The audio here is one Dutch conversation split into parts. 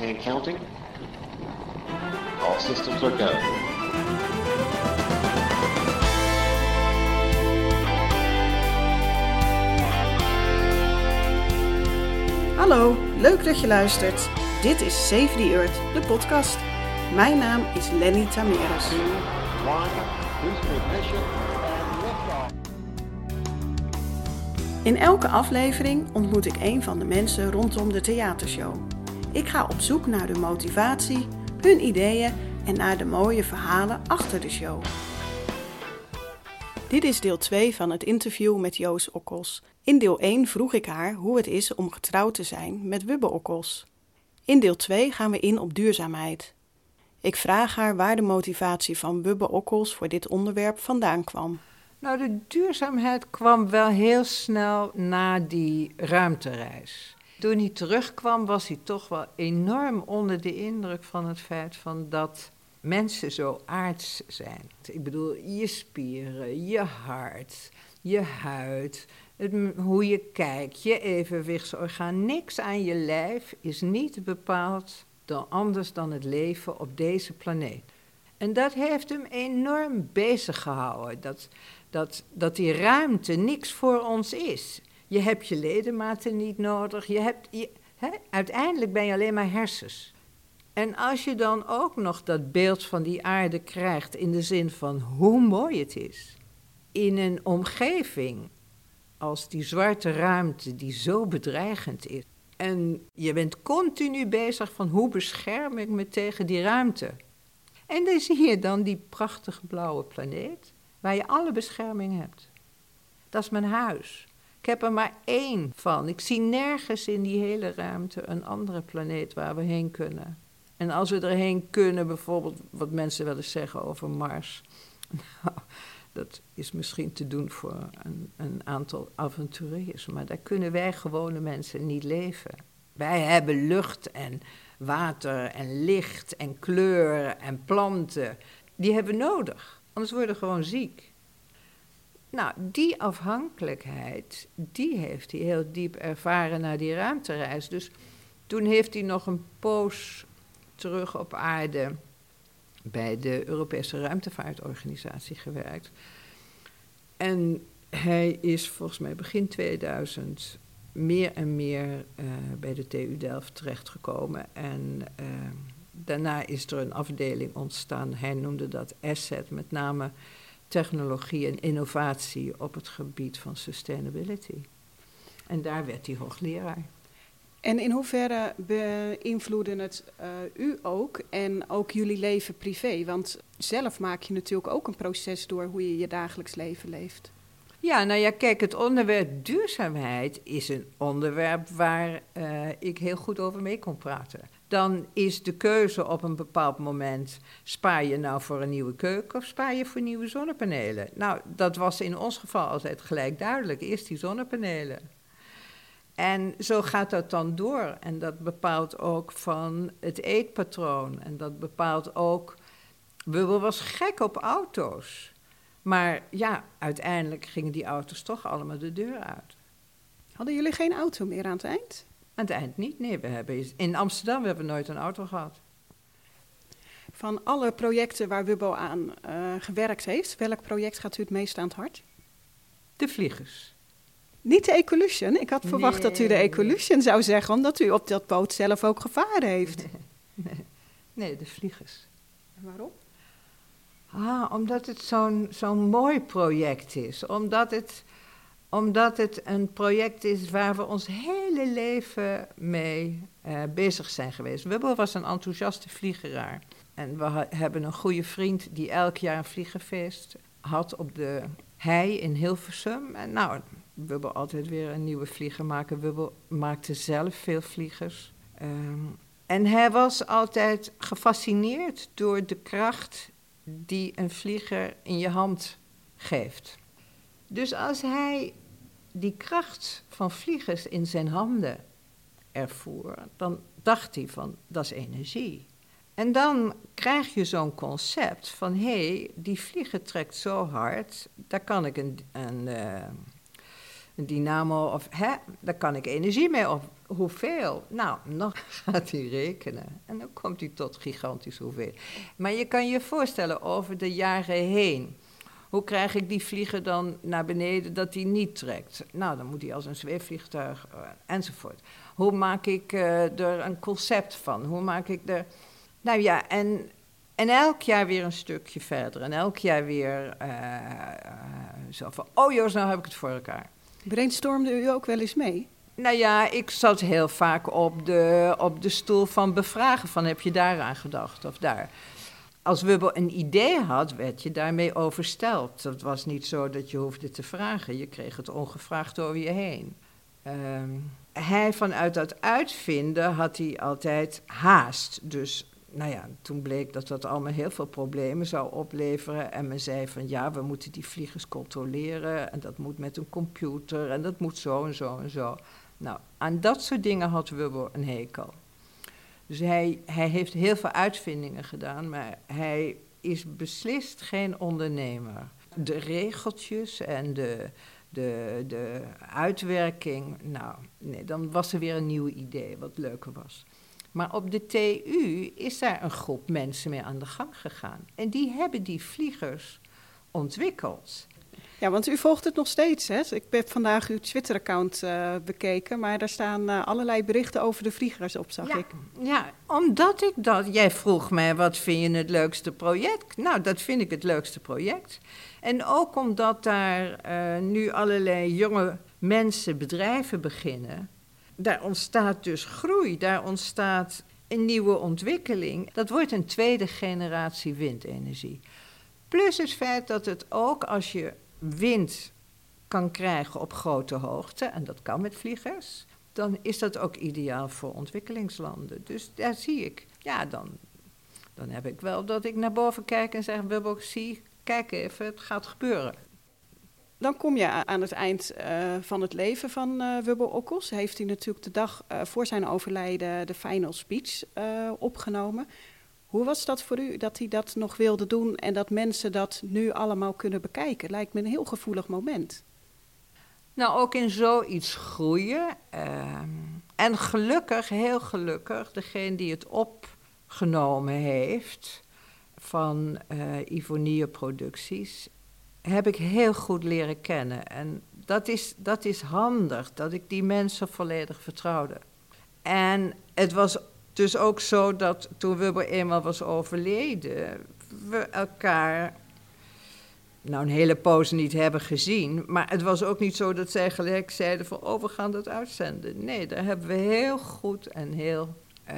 minutes. All systems are go. Hallo, leuk dat je luistert. Dit is Save the Earth, de podcast. Mijn naam is Lenny Tameres. In elke aflevering ontmoet ik een van de mensen rondom de theatershow. Ik ga op zoek naar de motivatie, hun ideeën en naar de mooie verhalen achter de show. Dit is deel 2 van het interview met Joos Okkels. In deel 1 vroeg ik haar hoe het is om getrouwd te zijn met Wubbe Okkels. In deel 2 gaan we in op duurzaamheid. Ik vraag haar waar de motivatie van Wubbe Okkels voor dit onderwerp vandaan kwam. Nou, de duurzaamheid kwam wel heel snel na die ruimtereis. Toen hij terugkwam, was hij toch wel enorm onder de indruk van het feit van dat mensen zo aards zijn. Ik bedoel, je spieren, je hart, je huid, hoe je kijkt, je evenwichtsorgaan. Niks aan je lijf is niet bepaald door anders dan het leven op deze planeet. En dat heeft hem enorm bezig gehouden. Dat, dat, dat die ruimte niks voor ons is. Je hebt je ledematen niet nodig. Je hebt, je, uiteindelijk ben je alleen maar hersens. En als je dan ook nog dat beeld van die aarde krijgt in de zin van hoe mooi het is, in een omgeving als die zwarte ruimte die zo bedreigend is. En je bent continu bezig van hoe bescherm ik me tegen die ruimte. En dan zie je dan die prachtige blauwe planeet waar je alle bescherming hebt. Dat is mijn huis. Ik heb er maar één van. Ik zie nergens in die hele ruimte een andere planeet waar we heen kunnen. En als we erheen kunnen, bijvoorbeeld wat mensen wel eens zeggen over Mars. Nou, dat is misschien te doen voor een, een aantal avonturiers, maar daar kunnen wij gewone mensen niet leven. Wij hebben lucht en water en licht en kleur en planten. Die hebben we nodig, anders worden we gewoon ziek. Nou, die afhankelijkheid, die heeft hij heel diep ervaren na die ruimtereis. Dus toen heeft hij nog een poos terug op aarde bij de Europese Ruimtevaartorganisatie gewerkt. En hij is volgens mij begin 2000 meer en meer uh, bij de TU Delft terechtgekomen. En uh, daarna is er een afdeling ontstaan. Hij noemde dat Asset, met name technologie en innovatie op het gebied van sustainability. En daar werd hij hoogleraar. En in hoeverre beïnvloeden het uh, u ook en ook jullie leven privé? Want zelf maak je natuurlijk ook een proces door hoe je je dagelijks leven leeft. Ja, nou ja, kijk, het onderwerp duurzaamheid is een onderwerp waar uh, ik heel goed over mee kon praten. Dan is de keuze op een bepaald moment: spaar je nou voor een nieuwe keuken of spaar je voor nieuwe zonnepanelen? Nou, dat was in ons geval altijd gelijk duidelijk. Eerst die zonnepanelen. En zo gaat dat dan door. En dat bepaalt ook van het eetpatroon. En dat bepaalt ook. Wilbur was gek op auto's. Maar ja, uiteindelijk gingen die auto's toch allemaal de deur uit. Hadden jullie geen auto meer aan het eind? Aan het eind niet, nee. We hebben, in Amsterdam hebben we nooit een auto gehad. Van alle projecten waar Wubbo aan uh, gewerkt heeft, welk project gaat u het meest aan het hart? De vliegers. Niet de Ecolution. Ik had verwacht nee. dat u de Ecolution zou zeggen, omdat u op dat boot zelf ook gevaren heeft. Nee, nee de vliegers. En waarom? Ah, omdat het zo'n zo'n mooi project is. Omdat het, omdat het een project is waar we ons hele leven mee uh, bezig zijn geweest. Wubbo was een enthousiaste vliegeraar. En we hebben een goede vriend die elk jaar een vliegenfeest had op de hei in Hilversum. En nou, Wubbo altijd weer een nieuwe vlieger maken. Wubbo maakte zelf veel vliegers. Um, en hij was altijd gefascineerd door de kracht die een vlieger in je hand geeft. Dus als hij die kracht van vliegers in zijn handen ervoer, dan dacht hij van dat is energie. En dan krijg je zo'n concept van hé, hey, die vlieger trekt zo hard, daar kan ik een, een, uh, een dynamo of hè, daar kan ik energie mee op, hoeveel? Nou, nog gaat hij rekenen. En dan komt hij tot gigantisch hoeveel. Maar je kan je voorstellen over de jaren heen. Hoe krijg ik die vlieger dan naar beneden dat hij niet trekt? Nou, dan moet hij als een zweefvliegtuig uh, enzovoort. Hoe maak ik uh, er een concept van? Hoe maak ik er. Nou ja, en, en elk jaar weer een stukje verder. En elk jaar weer uh, zo van: oh Joost, nou heb ik het voor elkaar. Brainstormde u ook wel eens mee? Nou ja, ik zat heel vaak op de, op de stoel van bevragen: van heb je daaraan gedacht of daar als Wubbel een idee had, werd je daarmee oversteld. Het was niet zo dat je hoefde te vragen. Je kreeg het ongevraagd over je heen. Ehm, hij vanuit dat uitvinden had hij altijd haast. Dus nou ja, toen bleek dat dat allemaal heel veel problemen zou opleveren. En men zei van ja, we moeten die vliegers controleren. En dat moet met een computer. En dat moet zo en zo en zo. Nou, aan dat soort dingen had Wubbel een hekel. Dus hij, heeft heel veel uitvindingen gedaan, maar hij is beslist geen ondernemer. De regeltjes en de, de, de uitwerking, nou, nee, dan was er weer een nieuw idee wat leuker was. Maar op de TU is daar een groep mensen mee aan de gang gegaan. En die hebben die vliegers ontwikkeld. Ja, want u volgt het nog steeds. Hè? Ik heb vandaag uw Twitter-account uh, bekeken, maar daar staan uh, allerlei berichten over de vliegers op, zag ja, ik. Ja, omdat ik dat. Jij vroeg mij wat vind je het leukste project? Nou, dat vind ik het leukste project. En ook omdat daar uh, nu allerlei jonge mensen bedrijven beginnen. Daar ontstaat dus groei, daar ontstaat een nieuwe ontwikkeling. Dat wordt een tweede generatie windenergie. Plus het feit dat het ook als je wind kan krijgen op grote hoogte, en dat kan met vliegers, dan is dat ook ideaal voor ontwikkelingslanden. Dus daar zie ik, ja, dan, dan heb ik wel dat ik naar boven kijk en zeg, Wubbel, zie, kijk even, het gaat gebeuren. Dan kom je aan het eind uh, van het leven van uh, Wubbel Okkels. Heeft hij natuurlijk de dag uh, voor zijn overlijden de final speech opgenomen. Hoe was dat voor u dat hij dat nog wilde doen en dat mensen dat nu allemaal kunnen bekijken? Lijkt me een heel gevoelig moment. Nou, ook in zoiets groeien. Uh, en gelukkig, heel gelukkig, degene die het opgenomen heeft van uh, Ivonie Producties, heb ik heel goed leren kennen. En dat is, dat is handig, dat ik die mensen volledig vertrouwde. En het was dus ook zo dat toen Wubbel eenmaal was overleden, we elkaar nou een hele poos niet hebben gezien. Maar het was ook niet zo dat zij gelijk zeiden van, oh, we gaan dat uitzenden. Nee, daar hebben we heel goed en heel, uh,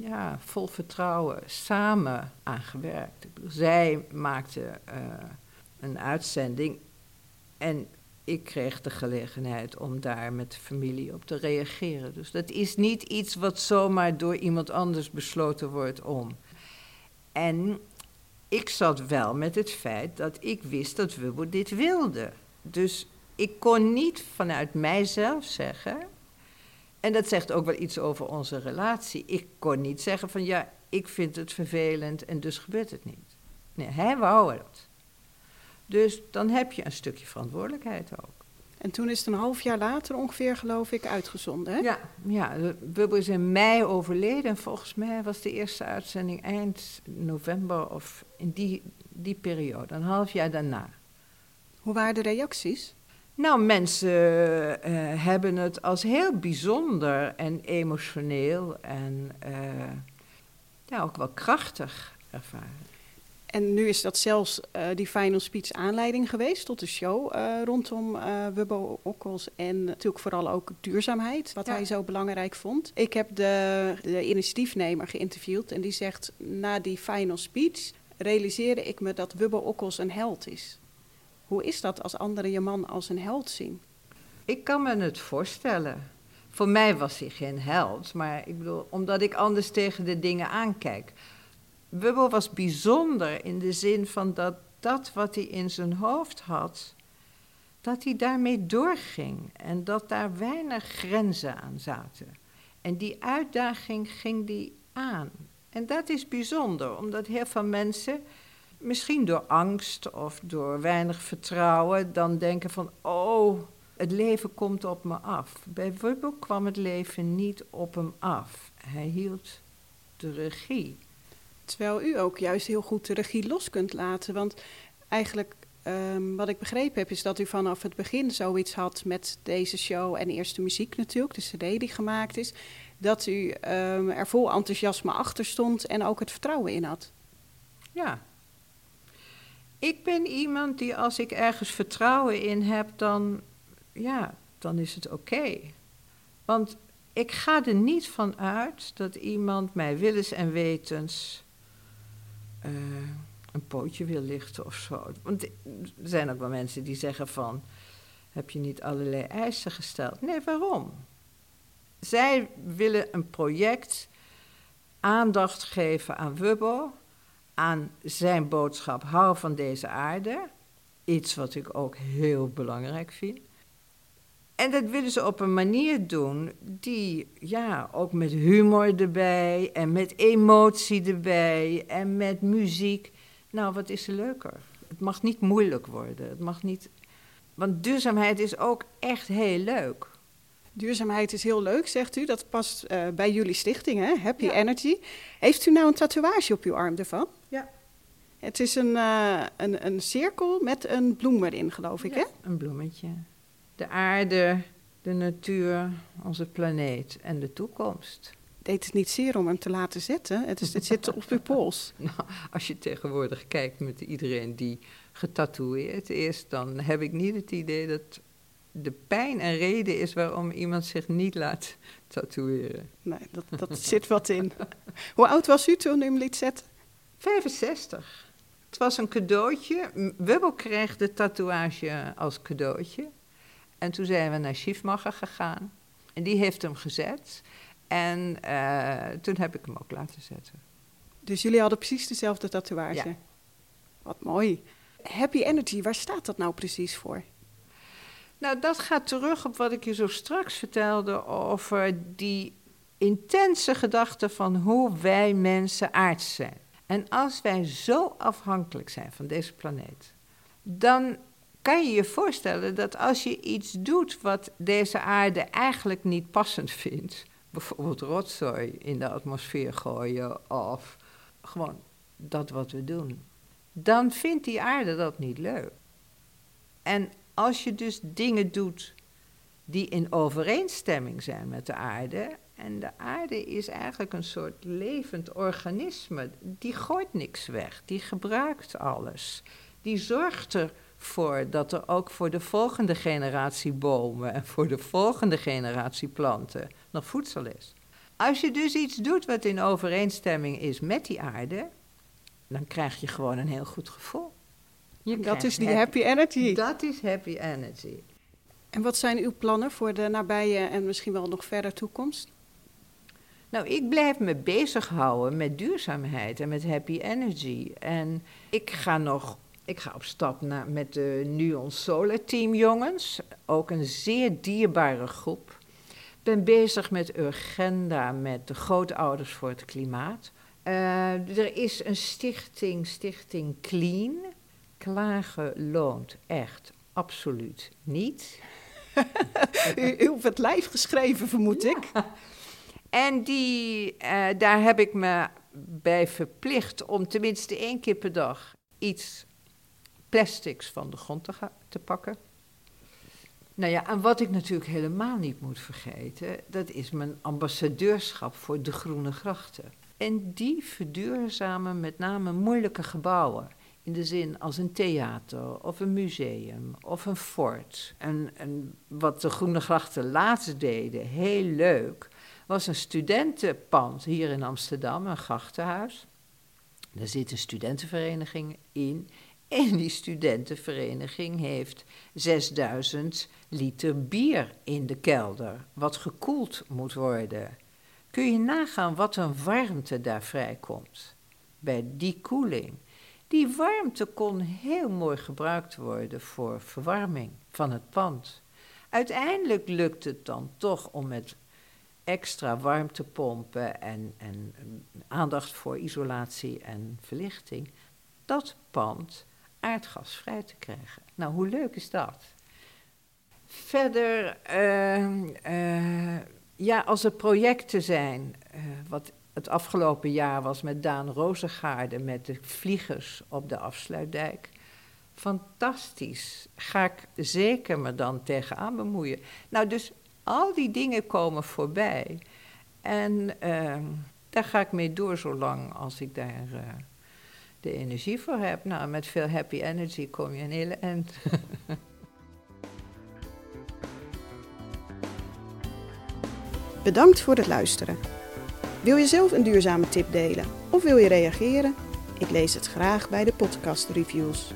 ja, vol vertrouwen samen aan gewerkt. Zij maakte uh, een uitzending en ik kreeg de gelegenheid om daar met de familie op te reageren. Dus dat is niet iets wat zomaar door iemand anders besloten wordt om. En ik zat wel met het feit dat ik wist dat Wubbel dit wilde. Dus ik kon niet vanuit mijzelf zeggen. En dat zegt ook wel iets over onze relatie. Ik kon niet zeggen van ja, ik vind het vervelend en dus gebeurt het niet. Nee, hij wou het. Dus dan heb je een stukje verantwoordelijkheid ook. En toen is het een half jaar later ongeveer, geloof ik, uitgezonden, hè? Ja, ja Bubbel is in mei overleden. En volgens mij was de eerste uitzending eind november of in die, die periode, een half jaar daarna. Hoe waren de reacties? Nou, mensen uh, hebben het als heel bijzonder en emotioneel en uh, ja, ook wel krachtig ervaren. En nu is dat zelfs uh, die final speech aanleiding geweest tot de show uh, rondom uh, Wubbo Okkels. En natuurlijk vooral ook duurzaamheid, wat ja. hij zo belangrijk vond. Ik heb de, de initiatiefnemer geïnterviewd en die zegt... na die final speech realiseerde ik me dat Wubbo Okkels een held is. Hoe is dat als anderen je man als een held zien? Ik kan me het voorstellen. Voor mij was hij geen held, maar ik bedoel, omdat ik anders tegen de dingen aankijk... Wubbel was bijzonder in de zin van dat dat wat hij in zijn hoofd had, dat hij daarmee doorging en dat daar weinig grenzen aan zaten. En die uitdaging ging die aan. En dat is bijzonder, omdat heel veel mensen, misschien door angst of door weinig vertrouwen, dan denken van, oh, het leven komt op me af. Bij Wubbel kwam het leven niet op hem af. Hij hield de regie. Terwijl u ook juist heel goed de regie los kunt laten. Want eigenlijk, ehm, wat ik begrepen heb, is dat u vanaf het begin zoiets had met deze show en eerst de muziek natuurlijk, de CD die gemaakt is. Dat u ehm, er vol enthousiasme achter stond en ook het vertrouwen in had. Ja. Ik ben iemand die als ik ergens vertrouwen in heb, dan, ja, dan is het oké. Want ik ga er niet van uit dat iemand mij willens en wetens eh, een pootje wil lichten of zo. Want er zijn ook wel mensen die zeggen van, heb je niet allerlei eisen gesteld? Nee, waarom? Zij willen een project aandacht geven aan Wubbo, aan zijn boodschap, hou van deze aarde. Iets wat ik ook heel belangrijk vind. En dat willen ze op een manier doen die, ja, ook met humor erbij en met emotie erbij en met muziek. Nou, wat is er leuker? Het mag niet moeilijk worden. Het mag niet. Want duurzaamheid is ook echt heel leuk. Duurzaamheid is heel leuk, zegt u. Dat past uh, bij jullie stichting, hè? Happy Energy. Heeft u nou een tatoeage op uw arm ervan? Ja. Het is een, uh, een, een cirkel met een bloem erin, geloof ik, ja, hè? Een bloemetje de aarde, de natuur, onze planeet en de toekomst. Deed het niet zeer om hem te laten zetten? Het, is, het zit op uw pols. Nou, als je tegenwoordig kijkt met iedereen die getatoeëerd is, dan heb ik niet het idee dat de pijn een reden is waarom iemand zich niet laat tatoeëren. Nee, dat, dat zit wat in. Hoe oud was u toen u hem liet zetten? 65. Het was een cadeautje. Wubbel kreeg de tatoeage als cadeautje. En toen zijn we naar Schiefmacher gegaan. En die heeft hem gezet. En uh, toen heb ik hem ook laten zetten. Dus jullie hadden precies dezelfde tatoeage? Ja. Wat mooi. Happy Energy, waar staat dat nou precies voor? Nou, dat gaat terug op wat ik je zo straks vertelde over die intense gedachte van hoe wij mensen aards zijn. En als wij zo afhankelijk zijn van deze planeet, dan kan je je voorstellen dat als je iets doet wat deze aarde eigenlijk niet passend vindt, bijvoorbeeld rotzooi in de atmosfeer gooien of gewoon dat wat we doen, dan vindt die aarde dat niet leuk. En als je dus dingen doet die in overeenstemming zijn met de aarde, en de aarde is eigenlijk een soort levend organisme, die gooit niks weg, die gebruikt alles, die zorgt er voor dat er ook voor de volgende generatie bomen en voor de volgende generatie planten nog voedsel is. Als je dus iets doet wat in overeenstemming is met die aarde, dan krijg je gewoon een heel goed gevoel. Je dat is die happy, energy. Dat is happy energy. En wat zijn uw plannen voor de nabije en misschien wel nog verder toekomst? Nou, ik blijf me bezighouden met duurzaamheid en met happy energy. En ik ga nog ik ga op stap naar, met de Nuon Solar Team jongens, ook een zeer dierbare groep. Ik ben bezig met Urgenda, met de grootouders voor het klimaat. Uh, er is een stichting, Stichting Clean. Klagen loont echt absoluut niet. u, u het lijf geschreven, vermoed ik. En die, uh, daar heb ik me bij verplicht om tenminste één keer per dag iets plastics van de grond te, te pakken. Nou ja, en wat ik natuurlijk helemaal niet moet vergeten, dat is mijn ambassadeurschap voor de Groene Grachten. En die verduurzamen met name moeilijke gebouwen. In de zin als een theater of een museum of een fort. En, en wat de Groene Grachten laatst deden, heel leuk, was een studentenpand hier in Amsterdam, een grachtenhuis. Daar zit een studentenvereniging in. En die studentenvereniging heeft 6000 liter bier in de kelder, wat gekoeld moet worden. Kun je nagaan wat een warmte daar vrijkomt bij die koeling? Die warmte kon heel mooi gebruikt worden voor verwarming van het pand. Uiteindelijk lukt het dan toch om met extra warmtepompen en, en aandacht voor isolatie en verlichting dat pand aardgasvrij te krijgen. Nou, hoe leuk is dat? Verder, uh, uh, ja, als er projecten zijn, uh, wat het afgelopen jaar was met Daan Rozengaarde, met de vliegers op de afsluitdijk. Fantastisch. Ga ik zeker me dan tegenaan bemoeien. Nou, dus al die dingen komen voorbij. En ehm, daar ga ik mee door zolang als ik daar de energie voor heb. Nou, met veel happy energy kom je een hele eind. Bedankt voor het luisteren. Wil je zelf een duurzame tip delen of wil je reageren? Ik lees het graag bij de podcast reviews.